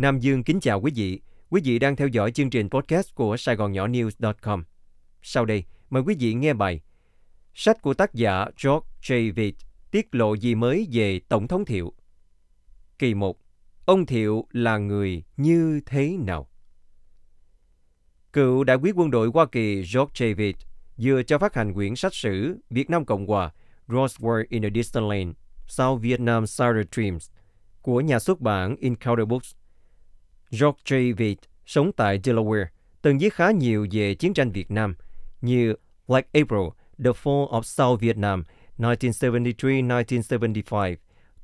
Nam Dương kính chào quý vị. Quý vị đang theo dõi chương trình podcast của Sài Gòn Nhỏ News.com. Sau đây, mời quý vị nghe bài Sách của tác giả George J. Vitt tiết lộ gì mới về Tổng thống Thiệu. Kỳ 1. Ông Thiệu là người như thế nào? Cựu đại quý quân đội Hoa Kỳ George J. Vitt vừa cho phát hành quyển sách sử Việt Nam Cộng Hòa Rose War in a Distant Land, South Vietnam Starter Dreams của nhà xuất bản Encounter Books. George J. Vitt sống tại Delaware, từng viết khá nhiều về chiến tranh Việt Nam như Black April, The Fall of South Vietnam, 1973-1975,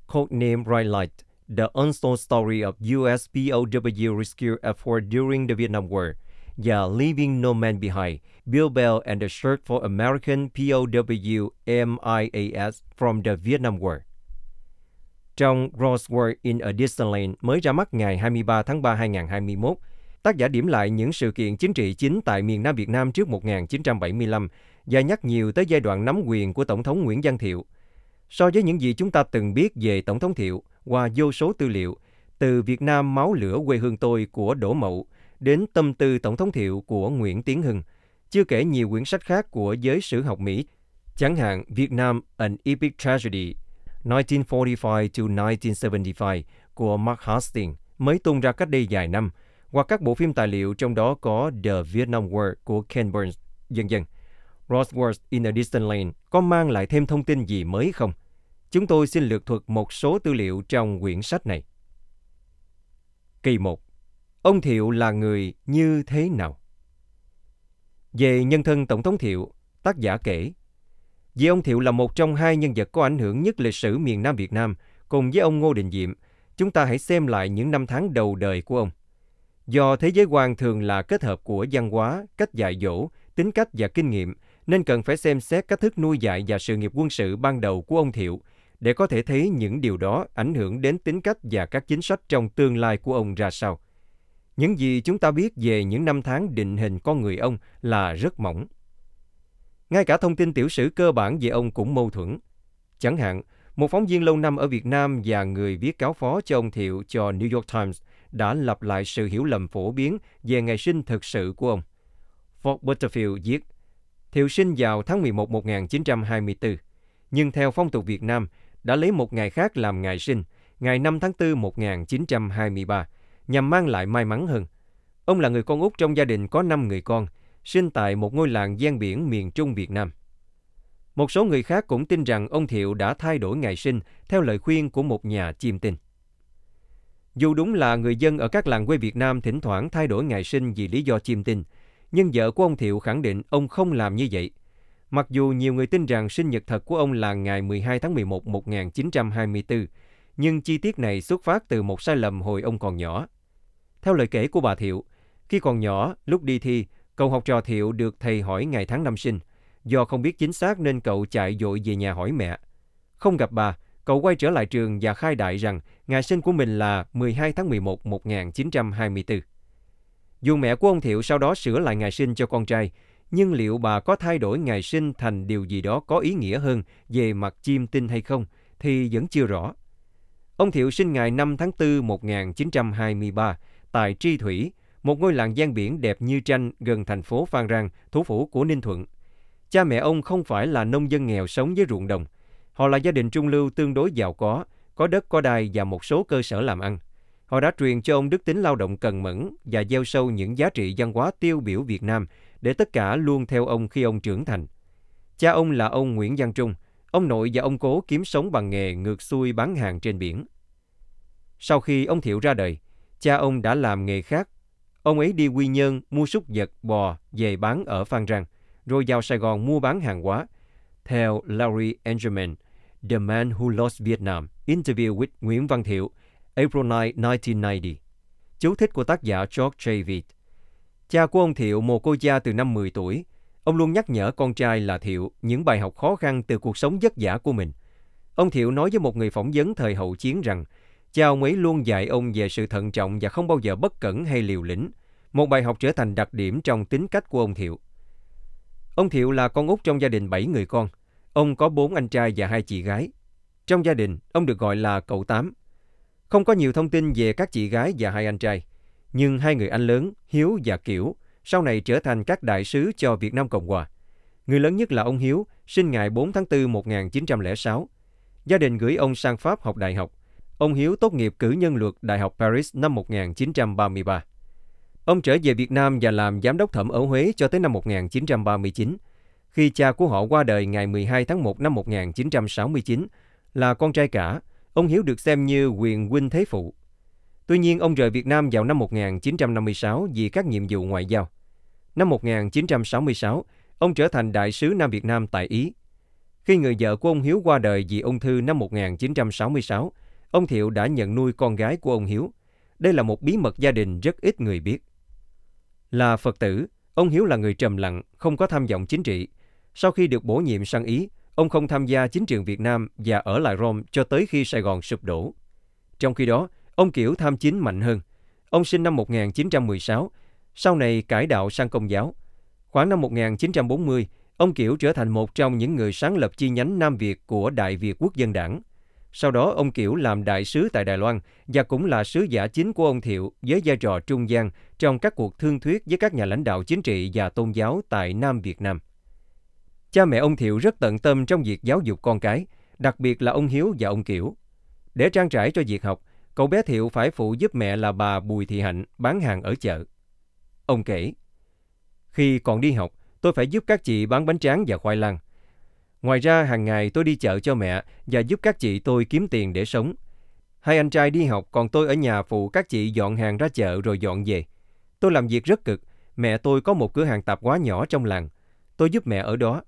Codename Bright Light, The Untold Story of U.S. POW Rescue Effort During the Vietnam War, và Leaving No Man Behind, Bill Bell and the Search for American POW MIAS from the Vietnam War. Trong *Crossword in a Disneyland Land mới ra mắt ngày 23 tháng 3 2021, tác giả điểm lại những sự kiện chính trị chính tại miền Nam Việt Nam trước 1975 và nhắc nhiều tới giai đoạn nắm quyền của Tổng thống Nguyễn Văn Thiệu. So với những gì chúng ta từng biết về Tổng thống Thiệu qua vô số tư liệu, từ Việt Nam máu lửa quê hương tôi của Đỗ Mậu đến tâm tư Tổng thống Thiệu của Nguyễn Tiến Hưng, chưa kể nhiều quyển sách khác của giới sử học Mỹ, chẳng hạn Việt Nam An Epic Tragedy 1945 to 1975 của Mark Hastings mới tung ra cách đây vài năm, hoặc các bộ phim tài liệu trong đó có The Vietnam War của Ken Burns, dần dần. Rosworth in a Distant Land có mang lại thêm thông tin gì mới không? Chúng tôi xin lược thuật một số tư liệu trong quyển sách này. Kỳ 1. Ông Thiệu là người như thế nào? Về nhân thân Tổng thống Thiệu, tác giả kể, vì ông Thiệu là một trong hai nhân vật có ảnh hưởng nhất lịch sử miền Nam Việt Nam, cùng với ông Ngô Đình Diệm, chúng ta hãy xem lại những năm tháng đầu đời của ông. Do thế giới quan thường là kết hợp của văn hóa, cách dạy dỗ, tính cách và kinh nghiệm, nên cần phải xem xét cách thức nuôi dạy và sự nghiệp quân sự ban đầu của ông Thiệu, để có thể thấy những điều đó ảnh hưởng đến tính cách và các chính sách trong tương lai của ông ra sao. Những gì chúng ta biết về những năm tháng định hình con người ông là rất mỏng. Ngay cả thông tin tiểu sử cơ bản về ông cũng mâu thuẫn. Chẳng hạn, một phóng viên lâu năm ở Việt Nam và người viết cáo phó cho ông Thiệu cho New York Times đã lặp lại sự hiểu lầm phổ biến về ngày sinh thực sự của ông. Fort Butterfield viết, Thiệu sinh vào tháng 11 1924, nhưng theo phong tục Việt Nam, đã lấy một ngày khác làm ngày sinh, ngày 5 tháng 4 1923, nhằm mang lại may mắn hơn. Ông là người con út trong gia đình có 5 người con, sinh tại một ngôi làng gian biển miền Trung Việt Nam. Một số người khác cũng tin rằng ông Thiệu đã thay đổi ngày sinh theo lời khuyên của một nhà chiêm tinh. Dù đúng là người dân ở các làng quê Việt Nam thỉnh thoảng thay đổi ngày sinh vì lý do chiêm tinh, nhưng vợ của ông Thiệu khẳng định ông không làm như vậy. Mặc dù nhiều người tin rằng sinh nhật thật của ông là ngày 12 tháng 11 1924, nhưng chi tiết này xuất phát từ một sai lầm hồi ông còn nhỏ. Theo lời kể của bà Thiệu, khi còn nhỏ, lúc đi thi, cậu học trò Thiệu được thầy hỏi ngày tháng năm sinh. Do không biết chính xác nên cậu chạy dội về nhà hỏi mẹ. Không gặp bà, cậu quay trở lại trường và khai đại rằng ngày sinh của mình là 12 tháng 11 1924. Dù mẹ của ông Thiệu sau đó sửa lại ngày sinh cho con trai, nhưng liệu bà có thay đổi ngày sinh thành điều gì đó có ý nghĩa hơn về mặt chiêm tinh hay không thì vẫn chưa rõ. Ông Thiệu sinh ngày 5 tháng 4 1923 tại Tri Thủy, một ngôi làng gian biển đẹp như tranh gần thành phố Phan Rang, thủ phủ của Ninh Thuận. Cha mẹ ông không phải là nông dân nghèo sống với ruộng đồng. Họ là gia đình trung lưu tương đối giàu có, có đất có đai và một số cơ sở làm ăn. Họ đã truyền cho ông đức tính lao động cần mẫn và gieo sâu những giá trị văn hóa tiêu biểu Việt Nam để tất cả luôn theo ông khi ông trưởng thành. Cha ông là ông Nguyễn Văn Trung, ông nội và ông cố kiếm sống bằng nghề ngược xuôi bán hàng trên biển. Sau khi ông Thiệu ra đời, cha ông đã làm nghề khác. Ông ấy đi Quy Nhơn mua súc vật, bò về bán ở Phan Rang, rồi vào Sài Gòn mua bán hàng hóa. Theo Larry Engelman, The Man Who Lost Vietnam, Interview with Nguyễn Văn Thiệu, April 9, 1990. Chú thích của tác giả George J. Viet. Cha của ông Thiệu mồ côi cha từ năm 10 tuổi. Ông luôn nhắc nhở con trai là Thiệu những bài học khó khăn từ cuộc sống vất vả của mình. Ông Thiệu nói với một người phỏng vấn thời hậu chiến rằng cha ông ấy luôn dạy ông về sự thận trọng và không bao giờ bất cẩn hay liều lĩnh. Một bài học trở thành đặc điểm trong tính cách của ông Thiệu. Ông Thiệu là con út trong gia đình 7 người con. Ông có 4 anh trai và hai chị gái. Trong gia đình, ông được gọi là cậu Tám. Không có nhiều thông tin về các chị gái và hai anh trai, nhưng hai người anh lớn, Hiếu và Kiểu, sau này trở thành các đại sứ cho Việt Nam Cộng Hòa. Người lớn nhất là ông Hiếu, sinh ngày 4 tháng 4 1906. Gia đình gửi ông sang Pháp học đại học. Ông Hiếu tốt nghiệp cử nhân luật Đại học Paris năm 1933. Ông trở về Việt Nam và làm giám đốc thẩm ở Huế cho tới năm 1939. Khi cha của họ qua đời ngày 12 tháng 1 năm 1969, là con trai cả, ông Hiếu được xem như quyền huynh thế phụ. Tuy nhiên, ông rời Việt Nam vào năm 1956 vì các nhiệm vụ ngoại giao. Năm 1966, ông trở thành đại sứ Nam Việt Nam tại Ý. Khi người vợ của ông Hiếu qua đời vì ung thư năm 1966, ông Thiệu đã nhận nuôi con gái của ông Hiếu. Đây là một bí mật gia đình rất ít người biết. Là Phật tử, ông Hiếu là người trầm lặng, không có tham vọng chính trị. Sau khi được bổ nhiệm sang Ý, ông không tham gia chính trường Việt Nam và ở lại Rome cho tới khi Sài Gòn sụp đổ. Trong khi đó, ông Kiểu tham chính mạnh hơn. Ông sinh năm 1916, sau này cải đạo sang công giáo. Khoảng năm 1940, ông Kiểu trở thành một trong những người sáng lập chi nhánh Nam Việt của Đại Việt Quốc dân đảng. Sau đó, ông Kiểu làm đại sứ tại Đài Loan và cũng là sứ giả chính của ông Thiệu với vai trò trung gian trong các cuộc thương thuyết với các nhà lãnh đạo chính trị và tôn giáo tại Nam Việt Nam. Cha mẹ ông Thiệu rất tận tâm trong việc giáo dục con cái, đặc biệt là ông Hiếu và ông Kiểu. Để trang trải cho việc học, cậu bé Thiệu phải phụ giúp mẹ là bà Bùi Thị Hạnh bán hàng ở chợ. Ông kể, khi còn đi học, tôi phải giúp các chị bán bánh tráng và khoai lang. Ngoài ra, hàng ngày tôi đi chợ cho mẹ và giúp các chị tôi kiếm tiền để sống. Hai anh trai đi học, còn tôi ở nhà phụ các chị dọn hàng ra chợ rồi dọn về. Tôi làm việc rất cực. Mẹ tôi có một cửa hàng tạp hóa nhỏ trong làng. Tôi giúp mẹ ở đó.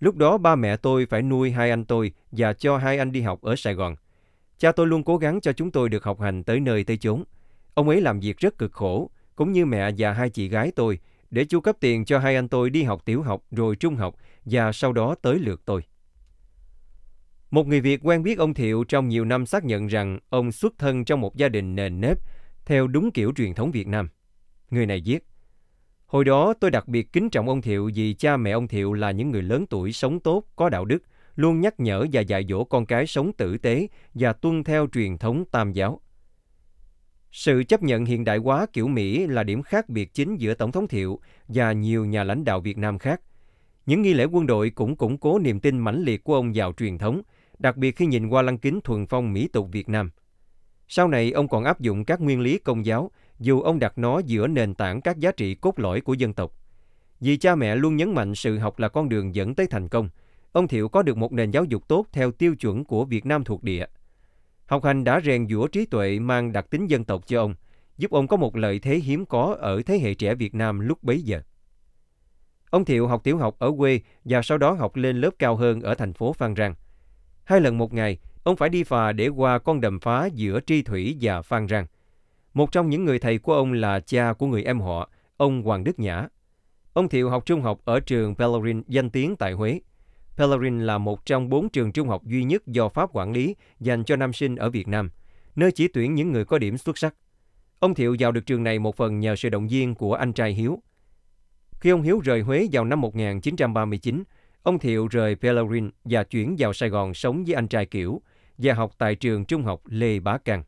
Lúc đó ba mẹ tôi phải nuôi hai anh tôi và cho hai anh đi học ở Sài Gòn. Cha tôi luôn cố gắng cho chúng tôi được học hành tới nơi tới chốn. Ông ấy làm việc rất cực khổ, cũng như mẹ và hai chị gái tôi, để chu cấp tiền cho hai anh tôi đi học tiểu học rồi trung học và sau đó tới lượt tôi. Một người Việt quen biết ông Thiệu trong nhiều năm xác nhận rằng ông xuất thân trong một gia đình nền nếp, theo đúng kiểu truyền thống Việt Nam. Người này viết, Hồi đó tôi đặc biệt kính trọng ông Thiệu vì cha mẹ ông Thiệu là những người lớn tuổi sống tốt, có đạo đức, luôn nhắc nhở và dạy dỗ con cái sống tử tế và tuân theo truyền thống tam giáo. Sự chấp nhận hiện đại hóa kiểu Mỹ là điểm khác biệt chính giữa Tổng thống Thiệu và nhiều nhà lãnh đạo Việt Nam khác. Những nghi lễ quân đội cũng củng cố niềm tin mãnh liệt của ông vào truyền thống, đặc biệt khi nhìn qua lăng kính thuần phong mỹ tục Việt Nam. Sau này, ông còn áp dụng các nguyên lý công giáo, dù ông đặt nó giữa nền tảng các giá trị cốt lõi của dân tộc. Vì cha mẹ luôn nhấn mạnh sự học là con đường dẫn tới thành công, ông Thiệu có được một nền giáo dục tốt theo tiêu chuẩn của Việt Nam thuộc địa. Học hành đã rèn giũa trí tuệ mang đặc tính dân tộc cho ông, giúp ông có một lợi thế hiếm có ở thế hệ trẻ Việt Nam lúc bấy giờ. Ông Thiệu học tiểu học ở quê và sau đó học lên lớp cao hơn ở thành phố Phan Rang. Hai lần một ngày, ông phải đi phà để qua con đầm phá giữa Tri Thủy và Phan Rang. Một trong những người thầy của ông là cha của người em họ, ông Hoàng Đức Nhã. Ông Thiệu học trung học ở trường Pellerin danh tiếng tại Huế. Pellerin là một trong bốn trường trung học duy nhất do Pháp quản lý dành cho nam sinh ở Việt Nam, nơi chỉ tuyển những người có điểm xuất sắc. Ông Thiệu vào được trường này một phần nhờ sự động viên của anh trai Hiếu. Khi ông Hiếu rời Huế vào năm 1939, ông Thiệu rời Pellerin và chuyển vào Sài Gòn sống với anh trai Kiểu và học tại trường trung học Lê Bá Căng.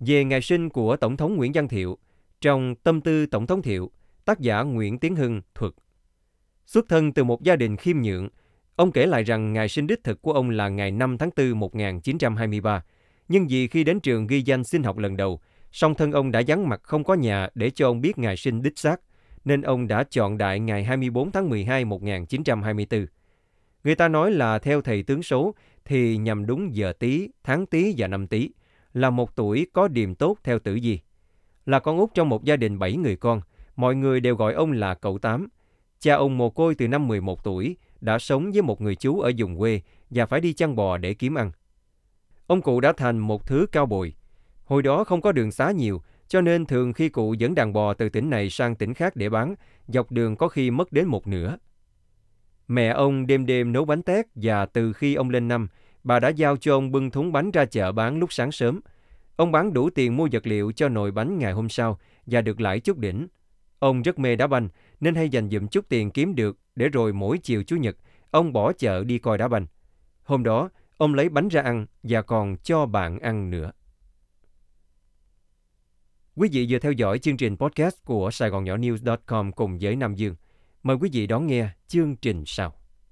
Về ngày sinh của Tổng thống Nguyễn Văn Thiệu, trong Tâm tư Tổng thống Thiệu, tác giả Nguyễn Tiến Hưng thuật. Xuất thân từ một gia đình khiêm nhượng, ông kể lại rằng ngày sinh đích thực của ông là ngày 5 tháng 4 1923, nhưng vì khi đến trường ghi danh xin học lần đầu, song thân ông đã vắng mặt không có nhà để cho ông biết ngày sinh đích xác, nên ông đã chọn đại ngày 24 tháng 12 1924. Người ta nói là theo thầy tướng số thì nhằm đúng giờ tí, tháng tí và năm tí, là một tuổi có điềm tốt theo tử vi. Là con út trong một gia đình bảy người con, mọi người đều gọi ông là cậu Tám. Cha ông mồ côi từ năm 11 tuổi, đã sống với một người chú ở vùng quê và phải đi chăn bò để kiếm ăn. Ông cụ đã thành một thứ cao bồi. Hồi đó không có đường xá nhiều, cho nên thường khi cụ dẫn đàn bò từ tỉnh này sang tỉnh khác để bán, dọc đường có khi mất đến một nửa. Mẹ ông đêm đêm nấu bánh tét và từ khi ông lên năm, bà đã giao cho ông bưng thúng bánh ra chợ bán lúc sáng sớm. Ông bán đủ tiền mua vật liệu cho nồi bánh ngày hôm sau và được lãi chút đỉnh. Ông rất mê đá banh nên hay dành dụm chút tiền kiếm được để rồi mỗi chiều Chủ nhật, ông bỏ chợ đi coi đá banh. Hôm đó, Ông lấy bánh ra ăn và còn cho bạn ăn nữa. Quý vị vừa theo dõi chương trình podcast của Sài Gòn Nhỏ News.com cùng với Nam Dương. Mời quý vị đón nghe chương trình sau.